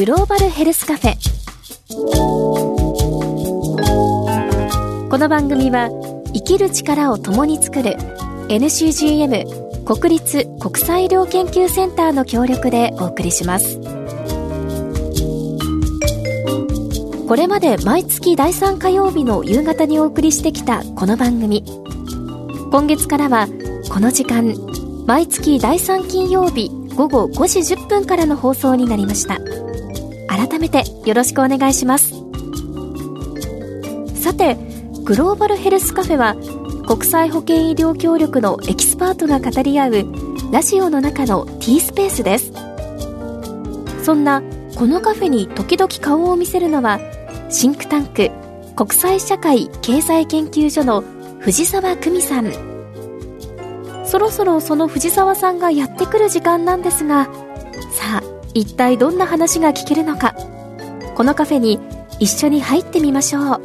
グローバルヘルスカフェ。この番組は生きる力を共に作る NCGM 国立国際医療研究センターの協力でお送りします。これまで毎月第3火曜日の夕方にお送りしてきたこの番組。今月からはこの時間毎月第3金曜日午後5時10分からの放送になりました。めてよろしくお願いします。さてグローバルヘルスカフェは国際保健医療協力のエキスパートが語り合うラジオの中の T スペースです。そんなこのカフェに時々顔を見せるのはシンクタンク国際社会経済研究所の藤沢久美さん。そろそろその藤沢さんがやってくる時間なんですがさあ一体どんな話が聞けるのか。このカフェに一緒に入ってみましょう。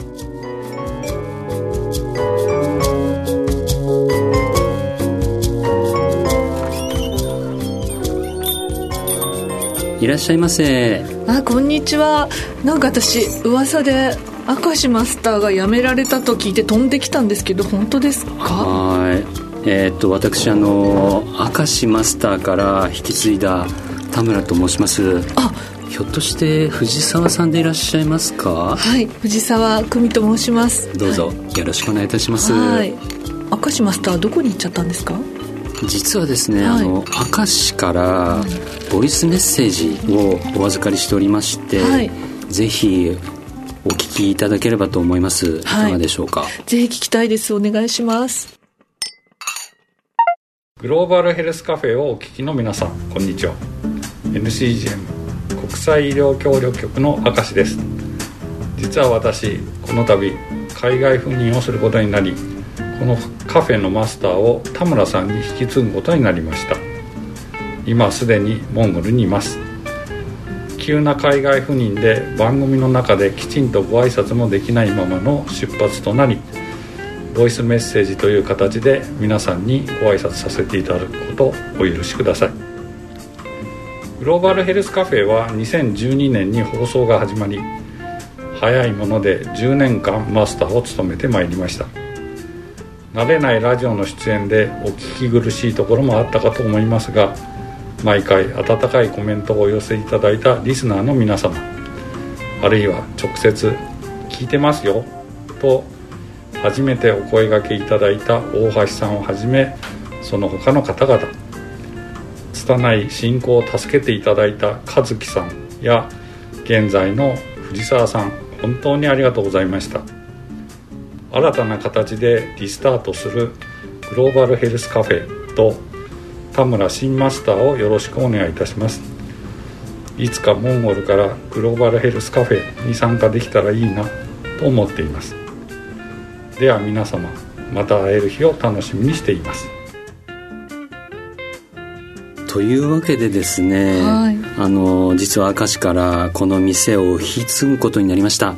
いらっしゃいませ。あこんにちは。なんか私噂で明石マスターが辞められたと聞いて飛んできたんですけど本当ですか？はい。えー、っと私あの明石マスターから引き継いだ田村と申します。あひょっとして藤沢さんでいらっしゃいますか？はい藤沢久美と申します。どうぞ、よろしくお願いいたします。はい。明石マスターはどこに行っちゃったんですか？実はですね、はい。あの明石からボイスメッセージをお預かりしておりまして、はい。ぜひお聞きいただければと思います、い、かがでしょうか？ぜひ聞きたいです。お願いします。グローバルヘルスカフェをお聞きの皆さんこんにちは。NCGM 国際医療協力局の明石です。実は私この度海外赴任をすることになりこのカフェのマスターを田村さんに引き継ぐことになりました。今すでにモンゴルにいます。急な海外赴任で番組の中できちんとご挨拶もできないままの出発となりボイスメッセージという形で皆さんにご挨拶させていただくことをお許しください。グローバルヘルスカフェは2012年に放送が始まり早いもので10年間マスターを務めてまいりました。慣れないラジオの出演でお聞き苦しいところもあったかと思いますが毎回温かいコメントをお寄せいただいたリスナーの皆様あるいは直接「聞いてますよ」と初めてお声がけいただいた大橋さんをはじめその他の方々拙い進行を助けていただいた和樹さんや現在の藤沢さん本当にありがとうございました。新たな形でリスタートするグローバルヘルスカフェと田村新マスターをよろしくお願いいたします。いつかモンゴルからグローバルヘルスカフェに参加できたらいいなと思っています。では皆様また会える日を楽しみにしています。というわけでですね、はい。あの実は明石からこの店を引き継ぐことになりました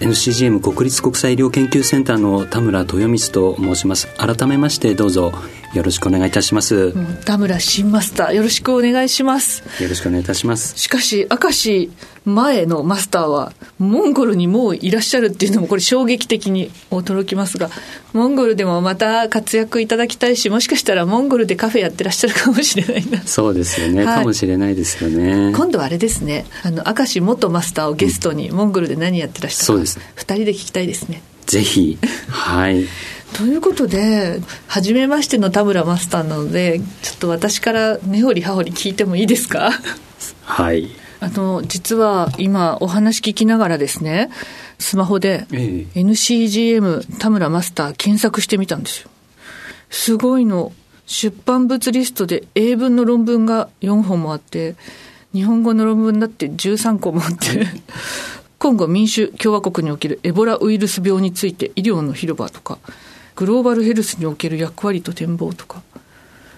NCGM 国立国際医療研究センターの田村豊光と申します。改めましてどうぞよろしくお願いいたします、田村新マスターよろしくお願いします。ろしくお願いいたします。しかし明石前のマスターはモンゴルにもういらっしゃるっていうのもこれ衝撃的に驚きますがモンゴルでもまた活躍いただきたいしもしかしたらモンゴルでカフェやってらっしゃるかもしれないな。そうですよね、はい。かもしれないですよね。今度はあれですね。あの明石元マスターをゲストにモンゴルで何やってらっしゃるか、そうです。2人で聞きたいですね。ぜひ。はい。ということで初めましての田村マスターなのでちょっと私から根掘り葉掘り聞いてもいいですか？はい。あの実は今お話聞きながらですねスマホでえ NCGM 田村マスター検索してみたんですよ。すごいの。出版物リストで英文の論文が4本もあって日本語の論文だって13個もあって 今後民主共和国におけるエボラウイルス病について医療の広場とかグローバルヘルスにおける役割と展望とか。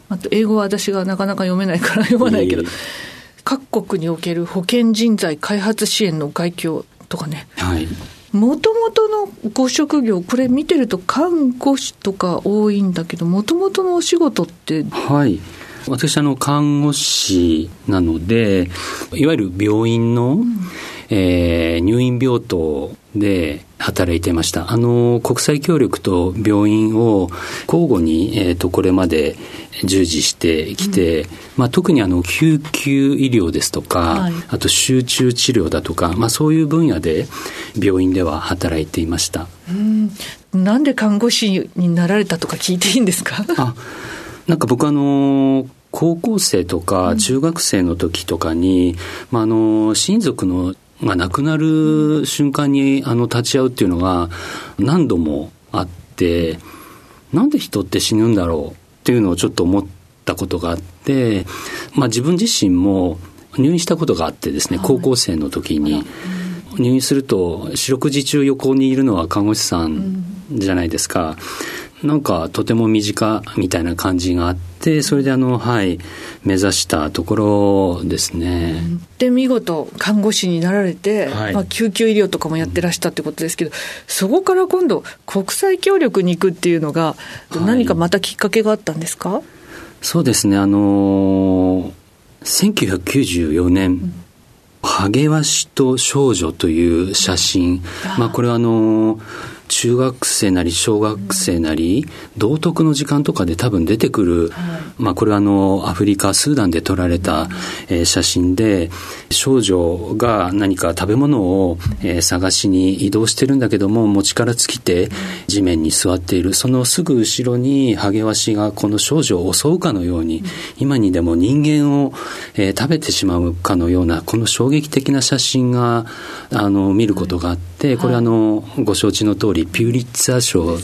あと英語は私がなかなか読めないから読まないけどいえいえ。各国における保健人材開発支援の概況とかね。はい。もともとのご職業これ見てると看護師とか多いんだけどもともとのお仕事って？はい。私、あの、看護師なので、いわゆる病院の、うん、えー、入院病棟で働いてました。あの、国際協力と病院を交互に、えっ、ー、と、これまで従事してきて、うん、まあ、特にあの、救急医療ですとか、はい、あと集中治療だとか、まあ、そういう分野で病院では働いていました。うん。なんで看護師になられたとか聞いていいんですか？あ、なんか僕あの、高校生とか中学生の時とかに、うん、まあ、あの、親族のが亡くなる瞬間にあの立ち会うっていうのが何度もあって、なんで人って死ぬんだろうっていうのをちょっと思ったことがあって、まあ自分自身も入院したことがあってですね、高校生の時に。入院すると四六時中横にいるのは看護師さんじゃないですか。なんかとても身近みたいな感じがあってそれであのはい目指したところですね。で見事看護師になられて、はい、まあ、救急医療とかもやってらしたってことですけどそこから今度国際協力に行くっていうのが何かまたきっかけがあったんですか、はい、そうですねあの1994年、うんハゲワシと少女という写真、まあ、これはあの中学生なり小学生なり、道徳の時間とかで多分出てくる、まあこれはあのアフリカ、スーダンで撮られた、え写真で、少女が何か食べ物を、え探しに移動してるんだけども、持ちから尽きて地面に座っている。そのすぐ後ろにハゲワシがこの少女を襲うかのように、今にでも人間を、え食べてしまうかのような、この衝撃的な写真が、あの、見ることがあって、これあの、ご承知の通り、ピューリッツァー賞を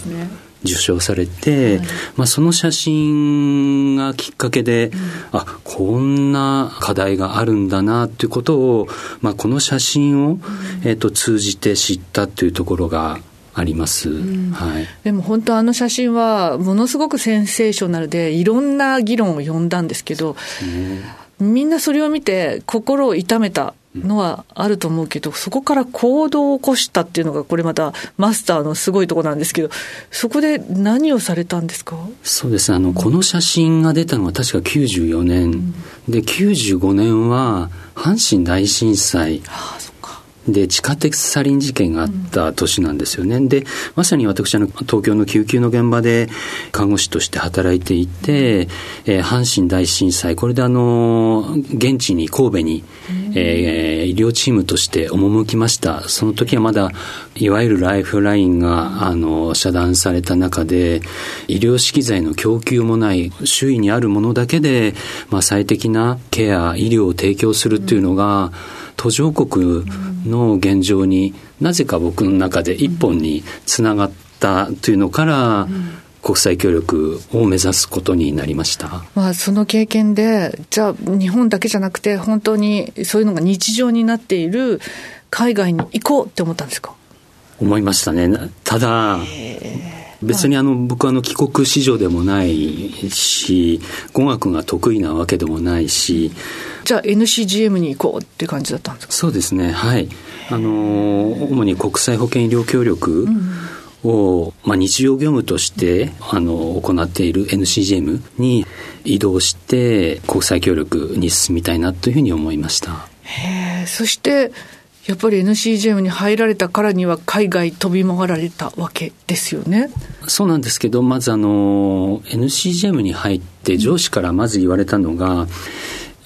受賞されて、はい、まあ、その写真がきっかけで、うん、あこんな課題があるんだなということを、まあ、この写真を、うん、えーと、通じて知ったというところがあります、うん、はい、でも本当あの写真はものすごくセンセーショナルでいろんな議論を呼んだんですけど、みんなそれを見て心を痛めたのはあると思うけど、そこから行動を起こしたっていうのが、これまたマスターのすごいとこなんですけど、そこで何をされたんですか？そうですあの、この写真が出たのは確か94年、うん、で、95年は阪神大震災。はあで、地下鉄サリン事件があった年なんですよね。で、まさに私、あの、東京の救急の現場で看護師として働いていて、えー、阪神大震災、これであの、現地に、神戸に、えー、医療チームとして赴きました。その時はまだ、いわゆるライフラインが、あの、遮断された中で、医療資機材の供給もない、周囲にあるものだけで、まあ、最適なケア、医療を提供するっていうのが、うん途上国の現状になぜか僕の中で一本につながったというのから、国際協力を目指すことになりました、まあ、その経験で、じゃあ、日本だけじゃなくて、本当にそういうのが日常になっている海外に行こうって思ったんですか？思いましたね。ただ、別にあの、僕はあの帰国子女でもないし、語学が得意なわけでもないし。じゃあ NCGM に行こうって感じだったんですか？そうですね、はい。あの、主に国際保険医療協力を、まあ、日常業務としてあの行っている NCGM に移動して国際協力に進みたいなというふうに思いました。へそしてやっぱり NCGM に入られたからには海外飛び回られたわけですよね。そうなんですけど、まずあの、NCGM に入って上司からまず言われたのが、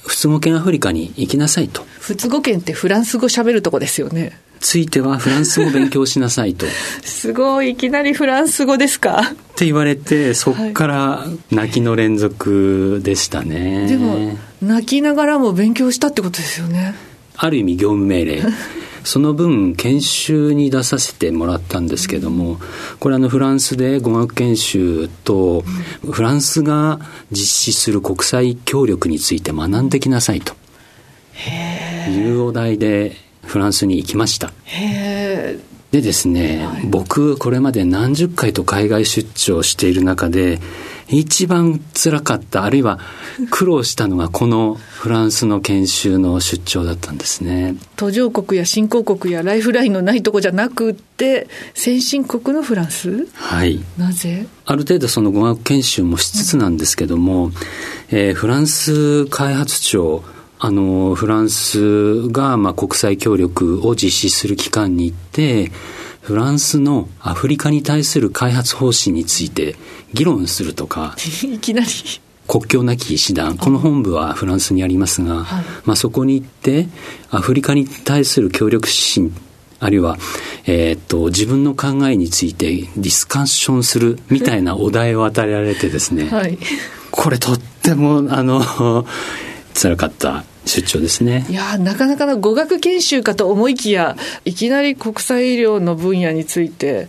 仏語圏アフリカに行きなさいと。仏語圏ってフランス語喋るとこですよね。ついてはフランス語勉強しなさいと。すごい、いきなりフランス語ですか？って言われて、そっから泣きの連続でしたね。でも、泣きながらも勉強したってことですよね。ある意味業務命令。その分研修に出させてもらったんですけども、これあのフランスで語学研修と、フランスが実施する国際協力について学んできなさいというお題でフランスに行きました。でですね、僕これまで何十回と海外出張している中で一番辛かったあるいは 苦労したのがこのフランスの研修の出張だったんですね。途上国や新興国やライフラインのないとこじゃなくて先進国のフランス？はい。なぜ？ある程度その語学研修もしつつなんですけども、えーフランス開発庁あのフランスがまあ国際協力を実施する機関に行ってフランスのアフリカに対する開発方針について議論するとか いきなり。国境なき医師団この本部はフランスにありますが、はい。まあ、そこに行ってアフリカに対する協力指針あるいは、えーっと自分の考えについてディスカッションするみたいなお題を与えられてですね、はい。これとってもあの 辛かった出張ですね。い。やーなかなかの語学研修かと思いきやいきなり国際医療の分野について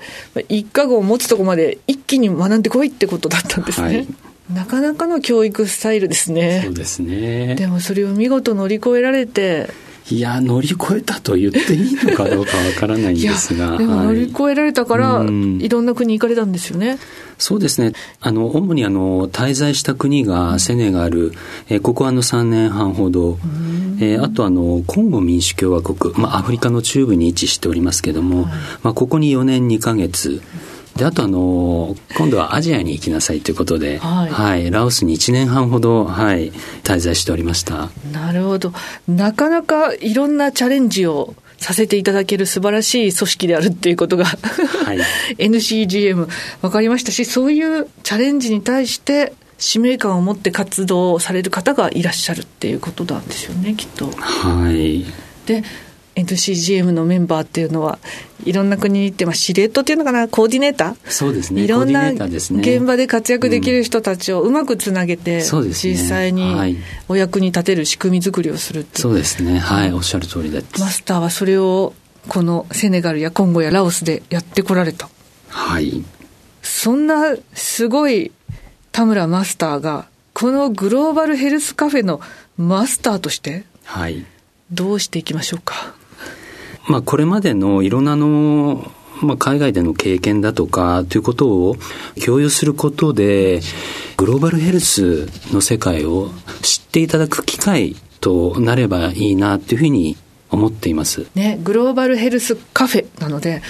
一家語を持つとこまで一気に学んでこいってことだったんですね、はい。なかなかの教育スタイルですそねうですね。でもそれを見事乗り越えられていや乗り越えたと言っていいのかどうかわからないんですがでも乗りはい越えられたから、うん。いろんな国行かれたんですよね。そうですね。あの、主にあの、滞在した国がセネガル、えーここはあの3年半ほど、えーあとあの、コンゴ民主共和国、まあ、アフリカの中部に位置しておりますけども、まあ、ここに4年2ヶ月、で、あとあの、今度はアジアに行きなさいということで、はいラオスに1年半ほど、はい、滞在しておりました。なるほどなかなかいろんなチャレンジをさせていただける素晴らしい組織であるっていうことが、い NCGM 分かりましたしそういうチャレンジに対して使命感を持って活動される方がいらっしゃるっていうことなんですよねきっと。はい。で NCGM のメンバーっていうのはいろんな国に行って、まあ、司令塔っていうのかなコーディネーター？そうですね。いろんな現場で活躍できる人たちをうまくつなげて、そうですね実際はにいお役に立てる仕組み作りをするっていうそうですね。はい、おっしゃる通りです。マスターはそれをこのセネガルやコンゴやラオスでやってこられたはい。そんなすごい田村マスターがこのグローバルヘルスカフェのマスターとしてはい。どうしていきましょうか？まあ、これまでのいろんなの、まあ、海外での経験だとかということを共有することでグローバルヘルスの世界を知っていただく機会となればいいなというふうに思っています。ねグローバルヘルスカフェなので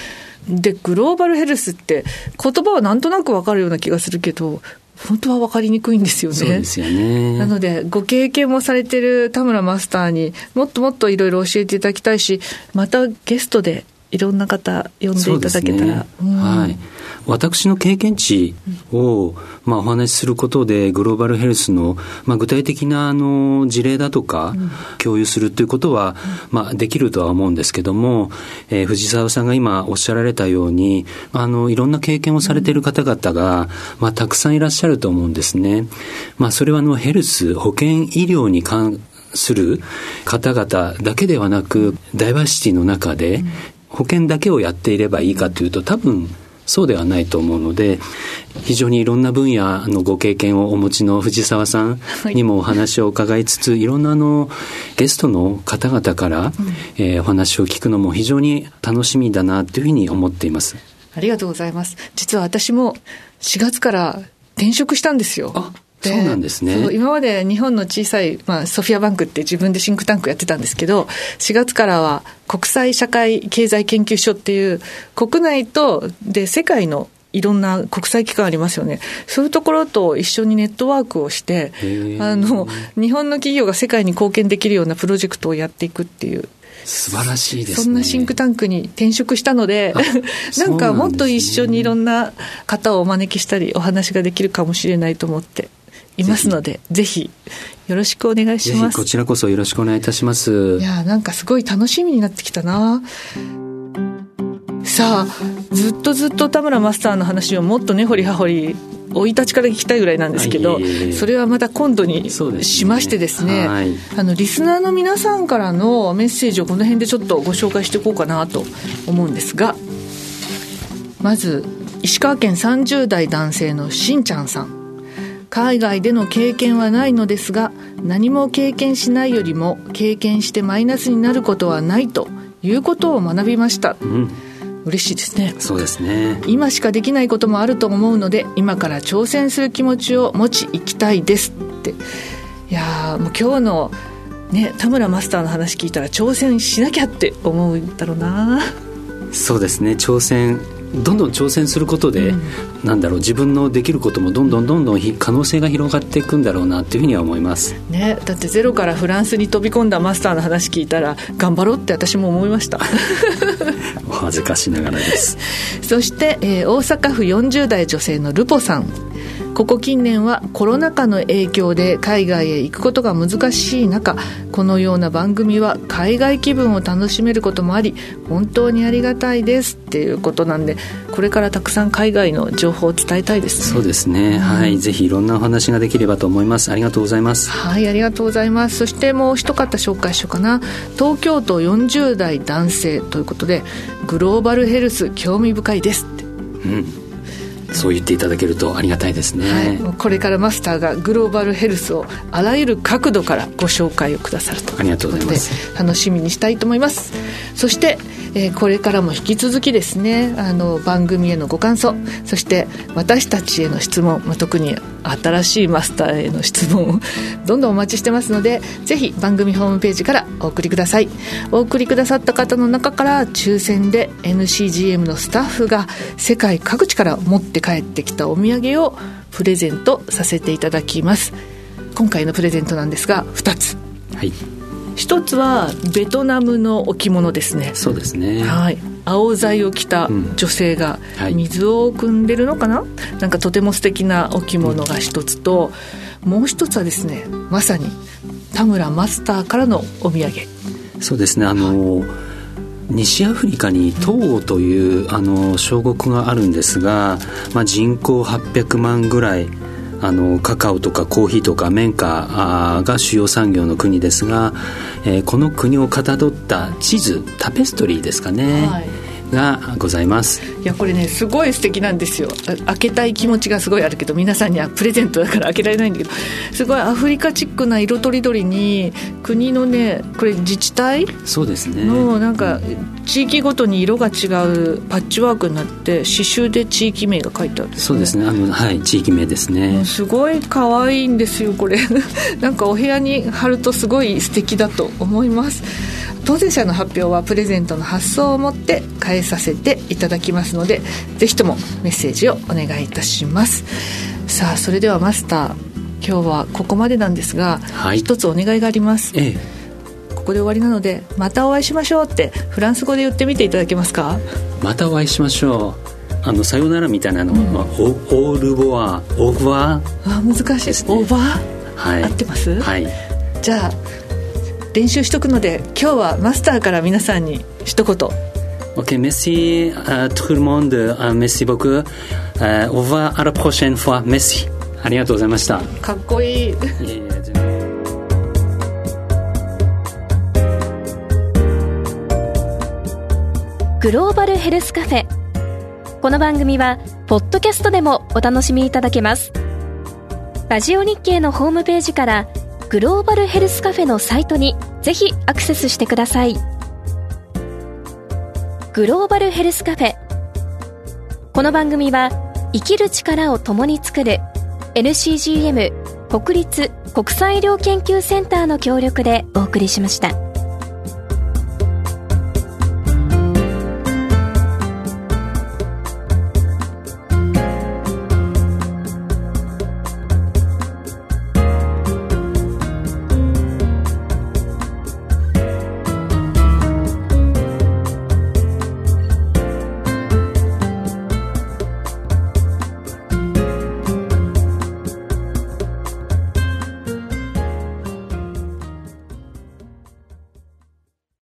でグローバルヘルスって言葉はなんとなくわかるような気がするけど本当は分かりにくいんですよね。よね。なので、ご経験もされてる田村マスターにもっともっといろいろ教えていただきたいし、またゲストでいろんな方呼んでいただけたら。ねうんはい。私の経験値を、まあ、お話しすることで、グローバルヘルスの、まあ、具体的なあの事例だとか、共有するということは、まあ、できるとは思うんですけども、えー藤沢さんが今おっしゃられたように、あの、いろんな経験をされている方々が、まあ、たくさんいらっしゃると思うんですね。まあ、それはあの、ヘルス、保健医療に関する方々だけではなく、ダイバーシティの中で、保険だけをやっていればいいかというと多分そうではないと思うので非常にいろんな分野のご経験をお持ちの藤沢さんにもお話を伺いつつ、い、ろんなあのゲストの方々から、えーお話を聞くのも非常に楽しみだなというふうに思っています。ありがとうございます。実は私も4月から転職したんですよ。あそうなんですね。今まで日本の小さい、まあ、ソフィアバンクって自分でシンクタンクやってたんですけど、4月からは国際社会経済研究所っていう、国内と、で、世界のいろんな国際機関ありますよね。そういうところと一緒にネットワークをしてあの、日本の企業が世界に貢献できるようなプロジェクトをやっていくっていう、素晴らしいですね。そんなシンクタンクに転職したので、あ なんかもっと一緒にいろんな方をお招きしたり、お話ができるかもしれないと思っていますので、ぜひよろしくお願いしますぜひこ。ちらこそよろしくお願いいたしますい。やーなんかすごい楽しみになってきたな。さあ、ずっとずっと田村マスターの話をもっと根掘り葉掘り、生い立ちから聞きたいぐらいなんですけどそれはまた今度にしましてですね、はいあの、リスナーの皆さんからのメッセージをこの辺でちょっとご紹介していこうかなと思うんですが、まず、石川県30代男性のしんちゃんさん。海外での経験はないのですが何も経験しないよりも経験してマイナスになることはないということを学びました。うん、嬉しいですね。そうですね。今しかできないこともあると思うので今から挑戦する気持ちを持ちいきたいですって。いやもう今日のね田村マスターの話聞いたら挑戦しなきゃって思うんだろうな。そうですね。挑戦どんどん挑戦することで、うん、なんだろう自分のできることもどんどんどんどん可能性が広がっていくんだろうなっていうふうには思います、ね、だってゼロからフランスに飛び込んだマスターの話聞いたら頑張ろうって私も思いました。お恥ずかしながらです。そして、えー、大阪府40代女性のルポさんここ近年はコロナ禍の影響で海外へ行くことが難しい中このような番組は海外気分を楽しめることもあり本当にありがたいですっていうことなんでこれからたくさん海外の情報を伝えたいです、ね、そうですね、うん、はいぜひいろんなお話ができればと思います。ありがとうございます。はいありがとうございます。そしてもう一方紹介しようかな。東京都40代男性ということでグローバルヘルス興味深いですって。うんそう言っていただけるとありがたいですね、はい、これからマスターがグローバルヘルスをあらゆる角度からご紹介をくださると。ありがとうございます。楽しみにしたいと思います。そしてえー、これからも引き続きですね。あの番組へのご感想。そして私たちへの質問、まあ、特に新しいマスターへの質問を どんどんお待ちしてますのでぜひ番組ホームページからお送りください。お送りくださった方の中から抽選で NCGM のスタッフが世界各地から持って帰ってきたお土産をプレゼントさせていただきます。今回のプレゼントなんですが2つ。はい。一つはベトナムの置物ですね。そうですね。はい。青材を着た女性が水を汲んでるのかな、うんはい、なんかとても素敵な置物が一つと、うん、もう一つはですねまさに田村マスターからのお土産。そうですね。あの、はい西アフリカに東欧というあの小国があるんですが、まあ、人口800万ぐらいあのカカオとかコーヒーとか綿花が主要産業の国ですが、えー、この国をかたどった地図タペストリーですかね、はい。がございます。いやこれねすごい素敵なんですよ。開けたい気持ちがすごいあるけど皆さんにはプレゼントだから開けられないんだけどすごいアフリカチックな色とりどりに国のねこれ自治体？そうですね。のなんか地域ごとに色が違うパッチワークになって刺繍で地域名が書いてある、ね、そうですね。あのはい地域名ですね。すごい可愛いんですよこれ。なんかお部屋に貼るとすごい素敵だと思います当選者の発表はプレゼントの発送をもって返させていただきますのでぜひともメッセージをお願いいたします。さあそれではマスター今日はここまでなんですが、はい、一つお願いがあります、ええ、ここで終わりなのでまたお会いしましょうってフランス語で言ってみていただけますか？またお会いしましょう。あのさよならみたいなの、うん。まあ、オールボアオーバーあ難しい。です、ね、オーバーはい。合ってます？はい。じゃあ練習しとくので今日はマスターから皆さんに一言 Ok, merci à tout le monde. Uh, merci beaucoup. Uh, au revoir à la prochaine fois. Merci. ありがとうございました。かっこいい。グローバルヘルスカフェ。この番組は、ポッドキャストでもお楽しみいただけます。ラジオ日経のホームページから、グローバルヘルスカフェのサイトにぜひアクセスしてくださいグローバルヘルスカフェこの番組は生きる力を共に作る NCGM 国立国際医療研究センターの協力でお送りしました。